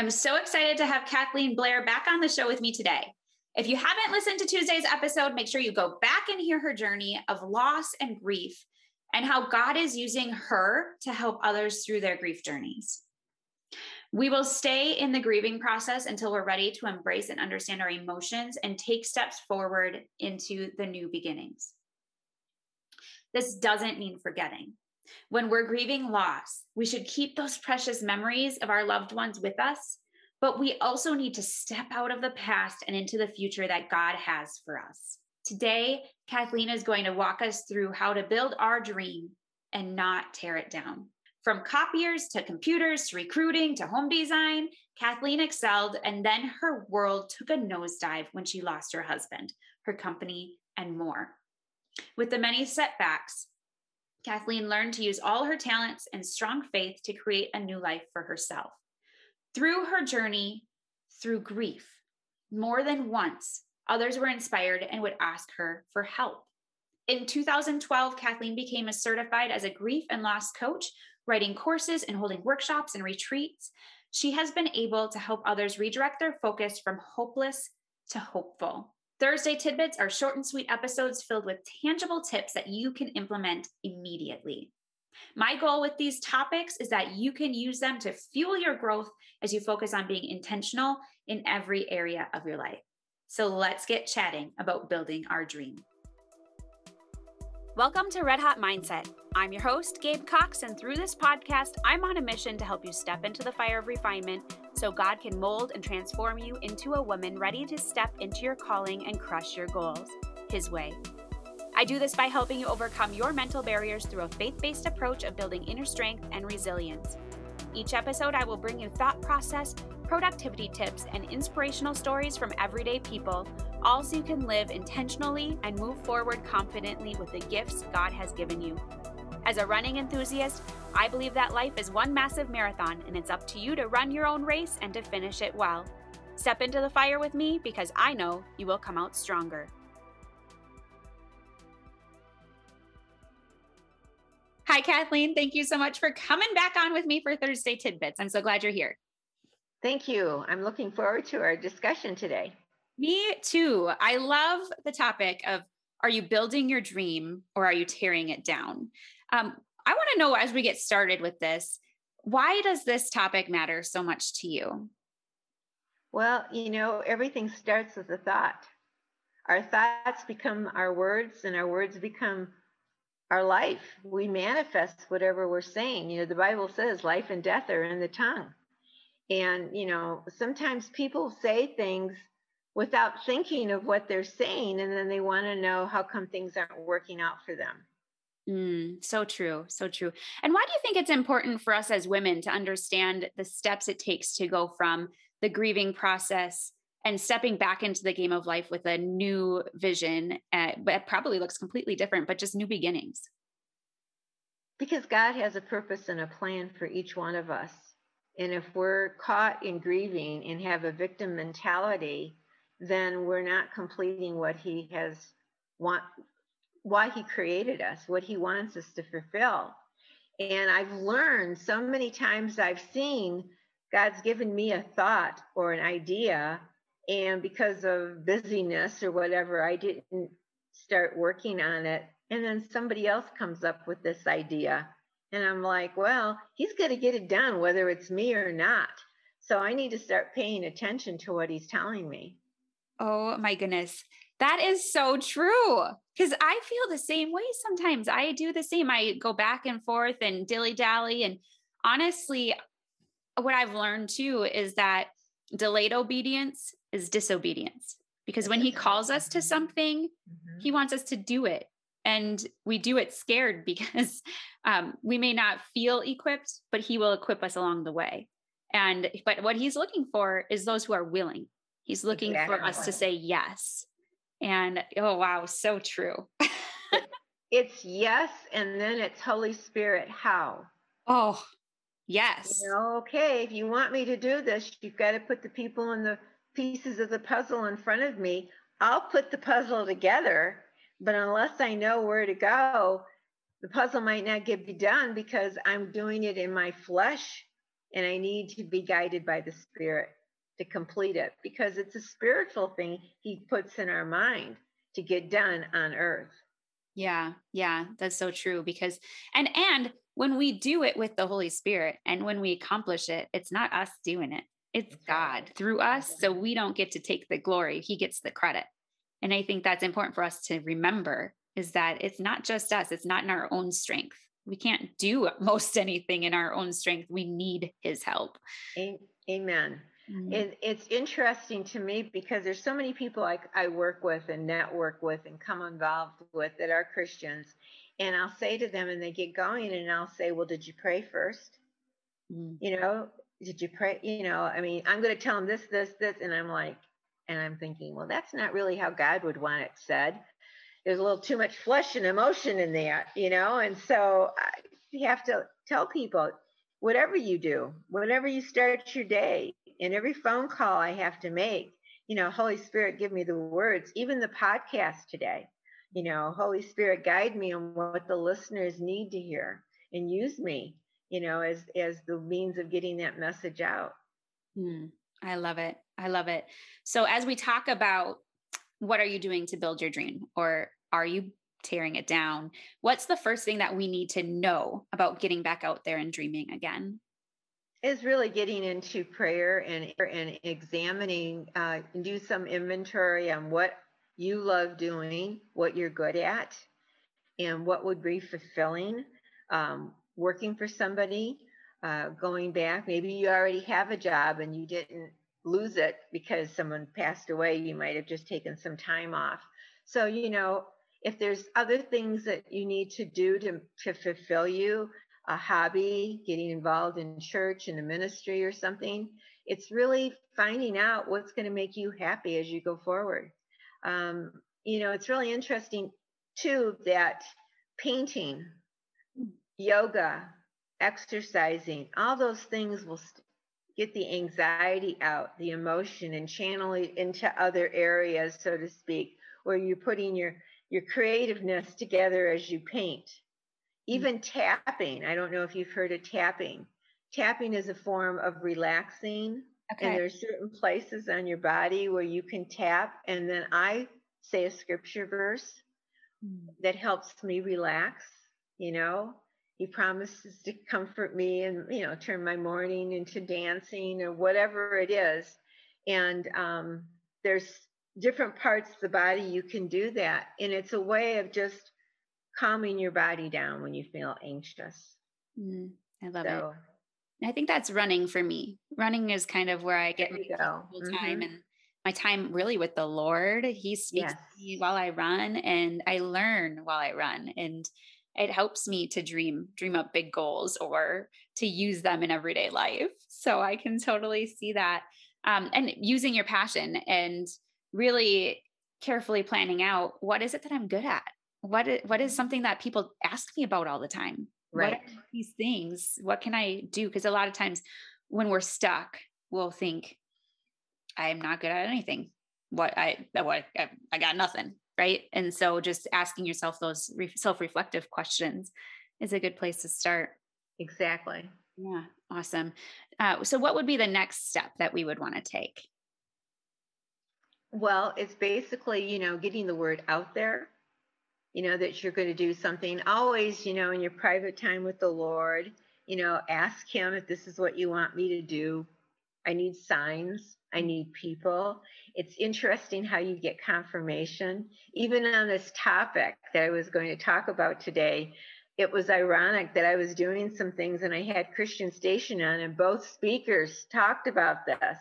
I'm so excited to have Kathleen Blair back on the show with me today. If you haven't listened to Tuesday's episode, make sure you go back and hear her journey of loss and grief and how God is using her to help others through their grief journeys. We will stay in the grieving process until we're ready to embrace and understand our emotions and take steps forward into the new beginnings. This doesn't mean forgetting. When we're grieving loss, we should keep those precious memories of our loved ones with us, but we also need to step out of the past and into the future that God has for us. Today, Kathleen is going to walk us through how to build our dream and not tear it down. From copiers to computers to recruiting to home design, Kathleen excelled, and then her world took a nosedive when she lost her husband, her company, and more. With the many setbacks, Kathleen learned to use all her talents and strong faith to create a new life for herself. Through her journey, through grief, more than once, others were inspired and would ask her for help. In 2012, Kathleen became a certified as a grief and loss coach, writing courses and holding workshops and retreats. She has been able to help others redirect their focus from hopeless to hopeful. Thursday tidbits are short and sweet episodes filled with tangible tips that you can implement immediately. My goal with these topics is that you can use them to fuel your growth as you focus on being intentional in every area of your life. So let's get chatting about building our dream. Welcome to Red Hot Mindset. I'm your host, Gabe Cox, and through this podcast, I'm on a mission to help you step into the fire of refinement so God can mold and transform you into a woman ready to step into your calling and crush your goals His way. I do this by helping you overcome your mental barriers through a faith based approach of building inner strength and resilience. Each episode, I will bring you thought process, productivity tips, and inspirational stories from everyday people, all so you can live intentionally and move forward confidently with the gifts God has given you. As a running enthusiast, I believe that life is one massive marathon, and it's up to you to run your own race and to finish it well. Step into the fire with me because I know you will come out stronger. Hi, Kathleen. Thank you so much for coming back on with me for Thursday Tidbits. I'm so glad you're here. Thank you. I'm looking forward to our discussion today. Me too. I love the topic of are you building your dream or are you tearing it down? Um, I want to know as we get started with this, why does this topic matter so much to you? Well, you know, everything starts with a thought. Our thoughts become our words, and our words become our life. We manifest whatever we're saying. You know, the Bible says life and death are in the tongue. And, you know, sometimes people say things without thinking of what they're saying, and then they want to know how come things aren't working out for them. Mm, so true. So true. And why do you think it's important for us as women to understand the steps it takes to go from the grieving process and stepping back into the game of life with a new vision uh, that probably looks completely different but just new beginnings because god has a purpose and a plan for each one of us and if we're caught in grieving and have a victim mentality then we're not completing what he has want why he created us what he wants us to fulfill and i've learned so many times i've seen god's given me a thought or an idea and because of busyness or whatever, I didn't start working on it. And then somebody else comes up with this idea. And I'm like, well, he's going to get it done, whether it's me or not. So I need to start paying attention to what he's telling me. Oh my goodness. That is so true. Because I feel the same way sometimes. I do the same. I go back and forth and dilly dally. And honestly, what I've learned too is that delayed obedience is disobedience because when he calls us to something mm-hmm. he wants us to do it and we do it scared because um, we may not feel equipped but he will equip us along the way and but what he's looking for is those who are willing he's looking exactly. for us to say yes. And oh wow so true. It's yes and then it's holy spirit how? Oh yes. you know, okay if you want me to do this you've got to put the people in the pieces of the puzzle in front of me, I'll put the puzzle together. But unless I know where to go, the puzzle might not get be done because I'm doing it in my flesh and I need to be guided by the Spirit to complete it because it's a spiritual thing He puts in our mind to get done on earth. Yeah, yeah, that's so true because and and when we do it with the Holy Spirit and when we accomplish it, it's not us doing it. It's God through us. So we don't get to take the glory. He gets the credit. And I think that's important for us to remember is that it's not just us, it's not in our own strength. We can't do most anything in our own strength. We need his help. Amen. Mm-hmm. And it's interesting to me because there's so many people I, I work with and network with and come involved with that are Christians. And I'll say to them, and they get going, and I'll say, Well, did you pray 1st mm-hmm. You know, did you pray? You know, I mean, I'm going to tell them this, this, this. And I'm like, and I'm thinking, well, that's not really how God would want it said. There's a little too much flesh and emotion in there, you know? And so I, you have to tell people, whatever you do, whenever you start your day, and every phone call I have to make, you know, Holy Spirit, give me the words, even the podcast today, you know, Holy Spirit, guide me on what the listeners need to hear and use me, you know, as, as the means of getting that message out. Hmm. I love it. I love it. So as we talk about what are you doing to build your dream or are you tearing it down? What's the first thing that we need to know about getting back out there and dreaming again? Is really getting into prayer and and examining uh, and do some inventory on what you love doing, what you're good at, and what would be fulfilling. Um, working for somebody, uh, going back. Maybe you already have a job and you didn't lose it because someone passed away. You might have just taken some time off. So, you know, if there's other things that you need to do to, to fulfill you, a hobby, getting involved in church and the ministry or something, it's really finding out what's going to make you happy as you go forward. Um, you know, it's really interesting too that painting, yoga, exercising, all those things will st- get the anxiety out, the emotion, and channel it into other areas, so to speak, where you're putting your your creativeness together as you paint. Mm. Even tapping, I don't know if you've heard of tapping. Tapping is a form of relaxing, okay. and there's certain places on your body where you can tap, and then I say a scripture verse mm. that helps me relax, you know, he promises to comfort me and you know turn my mourning into dancing or whatever it is and um, there's different parts of the body you can do that and it's a way of just calming your body down when you feel anxious. Mm, i love so, it i think that's running for me. Running is kind of where i get my time mm-hmm. and my time really with the lord. He speaks yes. to me while i run and i learn while i run. And it helps me to dream dream up big goals or to use them in everyday life. So i can totally see that. Um, and using your passion and really carefully planning out what is it that i'm good at what is, what is something that people ask me about all the time right these things what can i do because a lot of times when we're stuck we'll think i'm not good at anything what i uh, what uh, i got nothing right? And so just asking yourself those re- self-reflective questions is a good place to start. Exactly. Yeah, awesome. Uh, so what would be the next step that we would want to take? Well, it's basically, you know, getting the word out there, you know, that you're going to do something. Always, you know, in your private time with the Lord, you know, ask Him if this is what you want me to do. I need signs. I need people. It's interesting how you get confirmation. Even on this topic that I was going to talk about today, it was ironic that I was doing some things and I had Christian Station on, and both speakers talked about this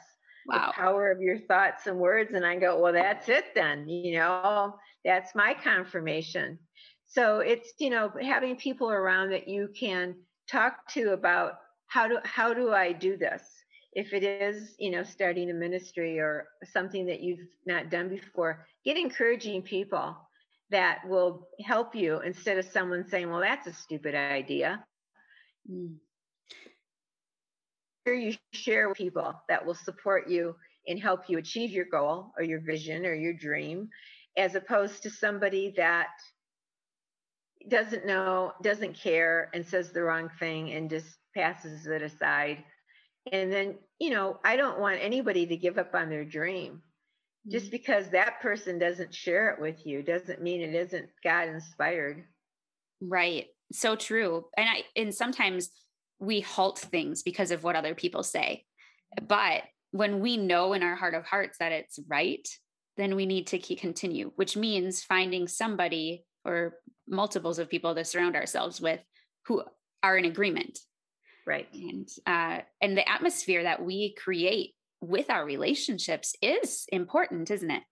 wow. the power of your thoughts and words. And I go, well, that's it then. You know, that's my confirmation. So it's, you know, having people around that you can talk to about how do how do I do this? if it is, you know, starting a ministry or something that you've not done before, get encouraging people that will help you instead of someone saying, well, that's a stupid idea. Mm. You share with people that will support you and help you achieve your goal or your vision or your dream, as opposed to somebody that doesn't know, doesn't care, and says the wrong thing and just passes it aside And then, you know, I don't want anybody to give up on their dream. Just mm. because that person doesn't share it with you doesn't mean it isn't God inspired. Right. So true. And I and sometimes we halt things because of what other people say. But when we know in our heart of hearts that it's right, then we need to keep continue, which means finding somebody or multiples of people to surround ourselves with who are in agreement. Right. And uh, and the atmosphere that we create with our relationships is important, isn't it?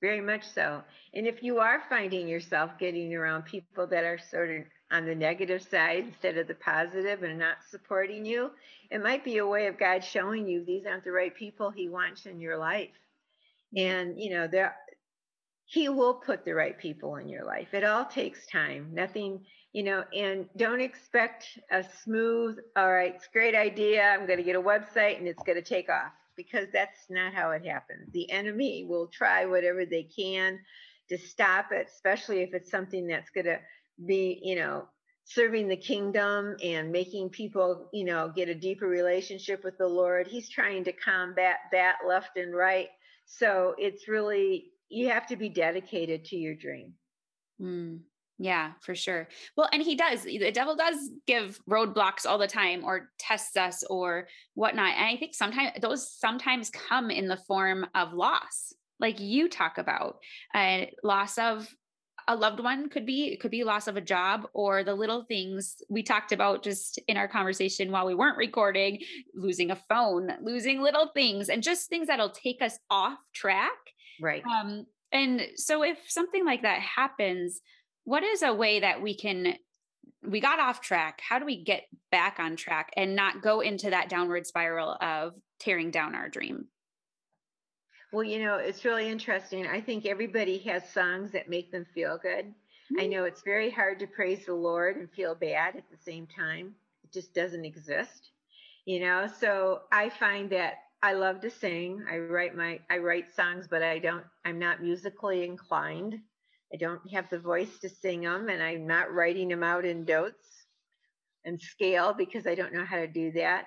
Very much so. And if you are finding yourself getting around people that are sort of on the negative side instead of the positive and not supporting you, it might be a way of God showing you these aren't the right people He wants in your life. And, you know, there, He will put the right people in your life. It all takes time. Nothing, you know, and don't expect a smooth, all right, it's a great idea. I'm going to get a website and it's going to take off because that's not how it happens. The enemy will try whatever they can to stop it, especially if it's something that's going to be, you know, serving the kingdom and making people, you know, get a deeper relationship with the Lord. He's trying to combat that left and right. So it's really, you have to be dedicated to your dream. Mm, yeah, for sure. Well, and he does, the devil does give roadblocks all the time or tests us or whatnot. And I think sometimes those sometimes come in the form of loss, like you talk about, uh, loss of a loved one could be it could be loss of a job or the little things we talked about just in our conversation while we weren't recording losing a phone losing little things and just things that'll take us off track right um and so if something like that happens what is a way that we can we got off track how do we get back on track and not go into that downward spiral of tearing down our dream well, you know, it's really interesting. I think everybody has songs that make them feel good. Mm-hmm. I know it's very hard to praise the Lord and feel bad at the same time. It just doesn't exist. You know, so I find that I love to sing. I write my I write songs, but I don't I'm not musically inclined. I don't have the voice to sing them and I'm not writing them out in notes and scale because I don't know how to do that.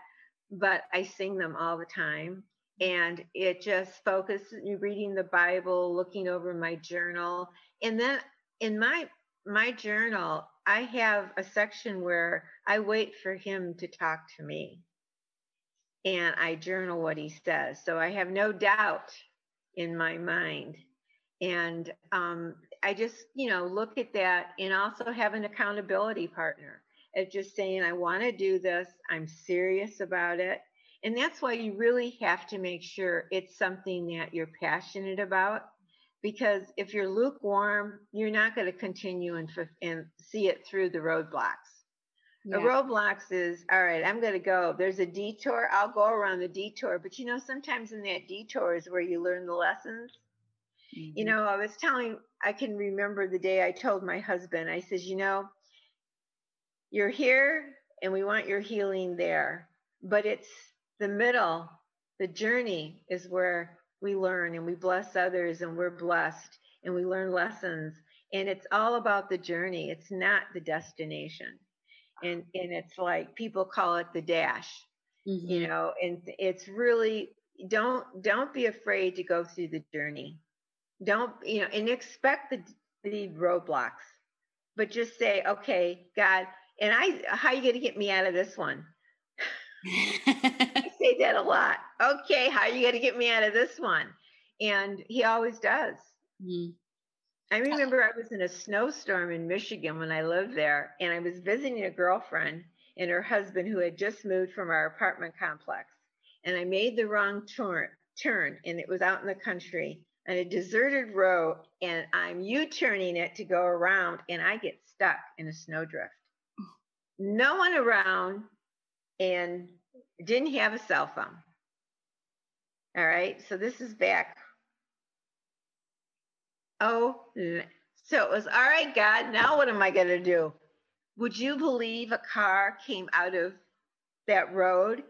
But I sing them all the time. And it just focuses me reading the bible looking over my journal. And then in my my journal i have a section where i wait for him to talk to me. And i journal what he says. So i have no doubt in my mind. And um, i just you know look at that and also have an accountability partner of just saying i want to do this i'm serious about it and that's why you really have to make sure it's something that you're passionate about. Because if you're lukewarm, you're not going to continue and, and see it through the roadblocks. Yeah. The roadblocks is all right, I'm going to go. There's a detour. I'll go around the detour. But you know, sometimes in that detour is where you learn the lessons. Mm-hmm. You know, I was telling, I can remember the day I told my husband, I says, you know, you're here and we want your healing there, but it's the middle, the journey is where we learn and we bless others and we're blessed and we learn lessons. And it's all about the journey. It's not the destination. And and it's like people call it the dash. Mm-hmm. You know, and it's really don't don't be afraid to go through the journey. Don't, you know, and expect the the roadblocks. But just say, okay, God, and I how are you gonna get me out of this one? I say that a lot. Okay, how are you going to get me out of this one? And he always does. Mm-hmm. I remember I was in a snowstorm in Michigan when I lived there, and I was visiting a girlfriend and her husband who had just moved from our apartment complex. And I made the wrong turn, turn, and it was out in the country on a deserted road, and I'm U-turning it to go around, and I get stuck in a snowdrift. No one around, and didn't have a cell phone. All right, so this is back. Oh, so it was all right, God. Now what am I going to do? Would you believe a car came out of that road?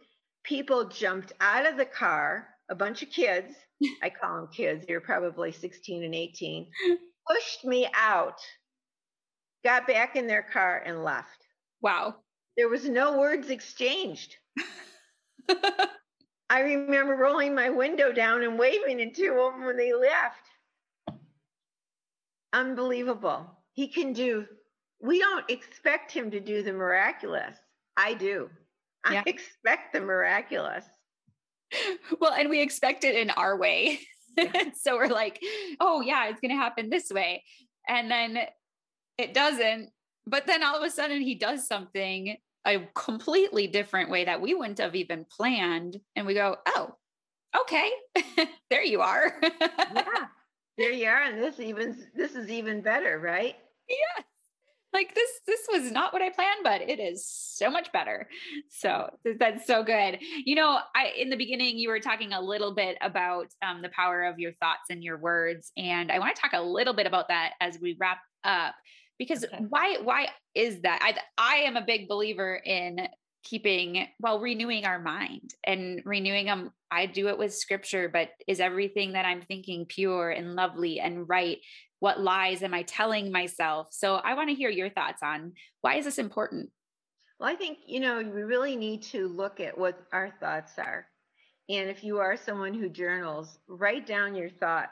People jumped out of the car, a bunch of kids. I call them kids, they're probably 16 and 18, pushed me out, got back in their car, and left. Wow. There was no words exchanged. I remember rolling my window down and waving into them when they left. Unbelievable. He can do, we don't expect him to do the miraculous. I do. I expect the miraculous. Well, and we expect it in our way. so we're like, oh, yeah, it's going to happen this way. And then it doesn't. But then all of a sudden he does something a completely different way that we wouldn't have even planned. And we go, oh, okay, there you are. yeah, there you are. And this even this is even better, right? Yes. Like this, this was not what I planned, but it is so much better. So that's so good. You know, I in the beginning you were talking a little bit about um, the power of your thoughts and your words, and I want to talk a little bit about that as we wrap up because okay. why why is that i i am a big believer in keeping well renewing our mind and renewing them i do it with scripture but is everything that i'm thinking pure and lovely and right what lies am i telling myself? So i want to hear your thoughts on why is this important? Well i think you know we really need to look at what our thoughts are. And if you are someone who journals write down your thoughts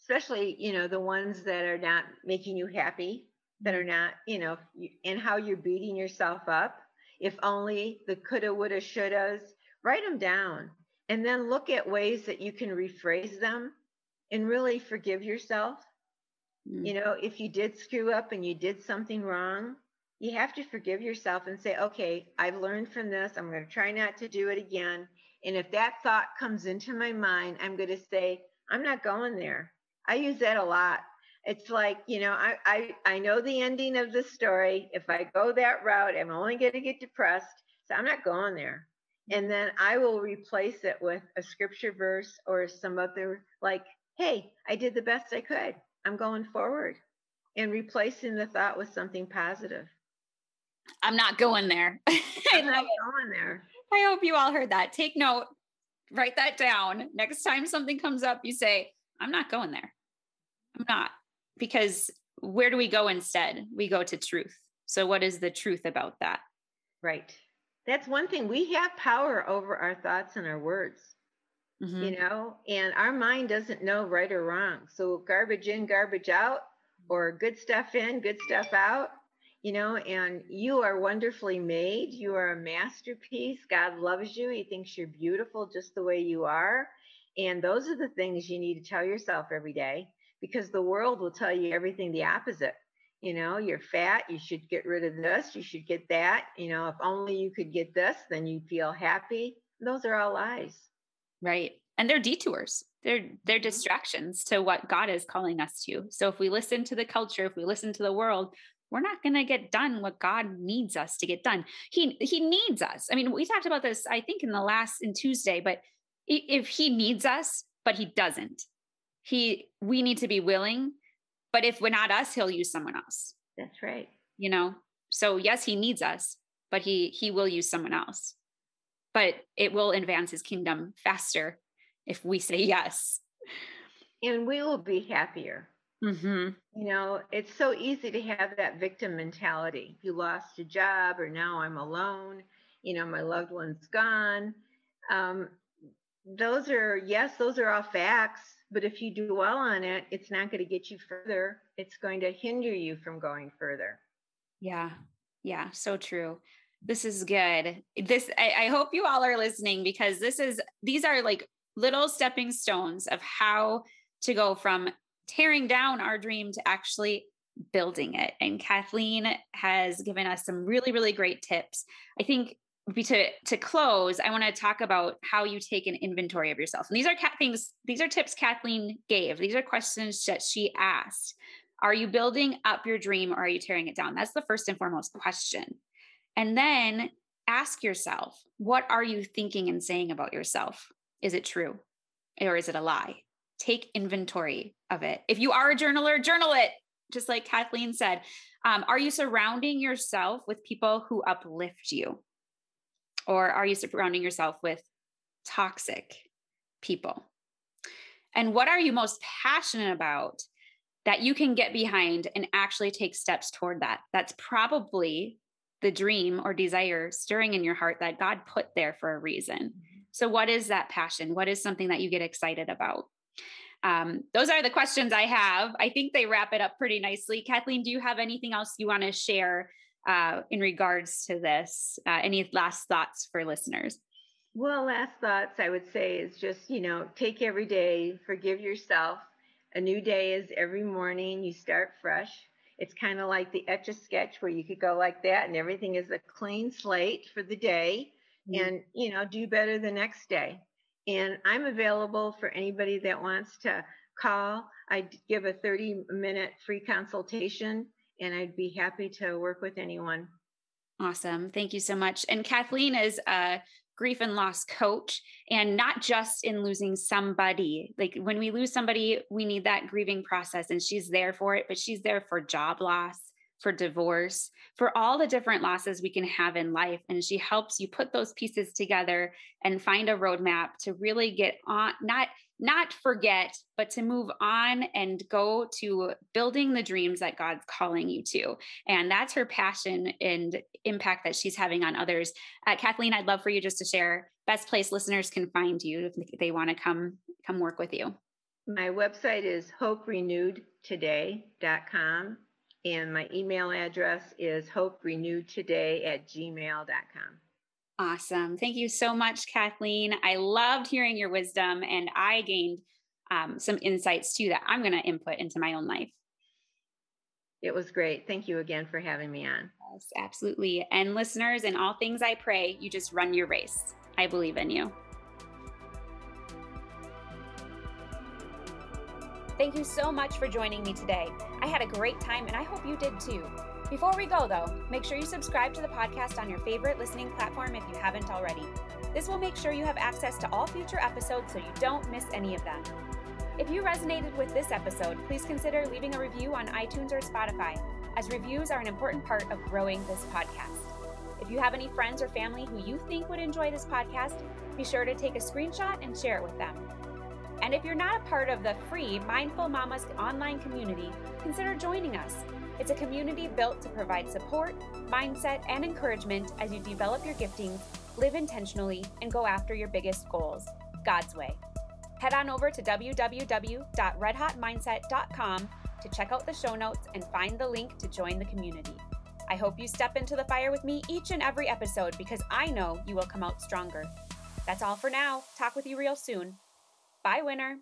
especially you know the ones that are not making you happy that are mm-hmm. not, you know, and how you're beating yourself up. If only the coulda, woulda, shouldas, write them down. And then look at ways that you can rephrase them and really forgive yourself. Mm. You know, if you did screw up and you did something wrong, you have to forgive yourself and say, okay, I've learned from this. I'm going to try not to do it again. And if that thought comes into my mind, I'm going to say, I'm not going there. I use that a lot it's like you know I, I i know the ending of the story if i go that route i'm only going to get depressed so i'm not going there and then i will replace it with a scripture verse or some other like hey i did the best i could i'm going forward and replacing the thought with something positive i'm not going there i'm not going there i hope you all heard that take note write that down next time something comes up you say i'm not going there i'm not because where do we go instead? We go to truth. So, what is the truth about that? Right. That's one thing. We have power over our thoughts and our words, mm-hmm. you know, and our mind doesn't know right or wrong. So, garbage in, garbage out, or good stuff in, good stuff out, you know, and you are wonderfully made. You are a masterpiece. God loves you. He thinks you're beautiful just the way you are. And those are the things you need to tell yourself every day because the world will tell you everything the opposite. You know, you're fat, you should get rid of this, you should get that. You know, if only you could get this, then you'd feel happy. Those are all lies. Right. And they're detours. They're they're mm-hmm. distractions to what God is calling us to. So if we listen to the culture, if we listen to the world, we're not going to get done what God needs us to get done. He he needs us. I mean, we talked about this I think in the last in Tuesday, but if he needs us, but he doesn't he we need to be willing but if we're not us he'll use someone else that's right you know so yes he needs us but he he will use someone else but it will advance his kingdom faster if we say yes and we will be happier mm-hmm. you know it's so easy to have that victim mentality you lost a job or now i'm alone you know my loved one's gone um, those are yes those are all facts but if you dwell on it, it's not going to get you further. It's going to hinder you from going further. Yeah. Yeah. So true. This is good. This, I, I hope you all are listening because this is, these are like little stepping stones of how to go from tearing down our dream to actually building it. And Kathleen has given us some really, really great tips. I think to to close i want to talk about how you take an inventory of yourself and these are things these are tips kathleen gave these are questions that she asked are you building up your dream or are you tearing it down that's the first and foremost question and then ask yourself what are you thinking and saying about yourself? Is it true or is it a lie? Take inventory of it. If you are a journaler journal it. Just like kathleen said um, are you surrounding yourself with people who uplift you? Or are you surrounding yourself with toxic people? And what are you most passionate about that you can get behind and actually take steps toward that? That's probably the dream or desire stirring in your heart that God put there for a reason. Mm-hmm. So, what is that passion? What is something that you get excited about? Um, those are the questions I have. I think they wrap it up pretty nicely. Kathleen, do you have anything else you want to share uh, in regards to this? Uh, any last thoughts for listeners? Well, last thoughts I would say is just, you know, take every day, forgive yourself. A new day is every morning, you start fresh. It's kind of like the etch a sketch where you could go like that and everything is a clean slate for the day mm-hmm. and, you know, do better the next day. And I'm available for anybody that wants to call. I give a 30 minute free consultation and I'd be happy to work with anyone. Awesome. Thank you so much. And Kathleen is a grief and loss coach and not just in losing somebody. Like when we lose somebody, we need that grieving process and she's there for it, but she's there for job loss, for divorce, for all the different losses we can have in life. And she helps you put those pieces together and find a roadmap to really get on, not not forget, but to move on and go to building the dreams that God's calling you to. And that's her passion and impact that she's having on others. Uh, Kathleen, I'd love for you just to share best place listeners can find you if they want to come come work with you. My website is hoperenewedtoday.com and my email address is hoperenewedtoday at gmail.com. Awesome. Thank you so much, Kathleen. I loved hearing your wisdom, and I gained um, some insights too that I'm going to input into my own life. It was great. Thank you again for having me on. Yes, absolutely. And listeners, in all things I pray, you just run your race. I believe in you. Thank you so much for joining me today. I had a great time, and I hope you did too. Before we go, though, make sure you subscribe to the podcast on your favorite listening platform if you haven't already. This will make sure you have access to all future episodes so you don't miss any of them. If you resonated with this episode, please consider leaving a review on iTunes or Spotify, as reviews are an important part of growing this podcast. If you have any friends or family who you think would enjoy this podcast, be sure to take a screenshot and share it with them. And if you're not a part of the free Mindful Mamas online community, consider joining us. It's a community built to provide support, mindset, and encouragement as you develop your giftings, live intentionally, and go after your biggest goals God's way. Head on over to www.redhotmindset.com to check out the show notes and find the link to join the community. I hope you step into the fire with me each and every episode because I know you will come out stronger. That's all for now. Talk with you real soon. Bye, winner.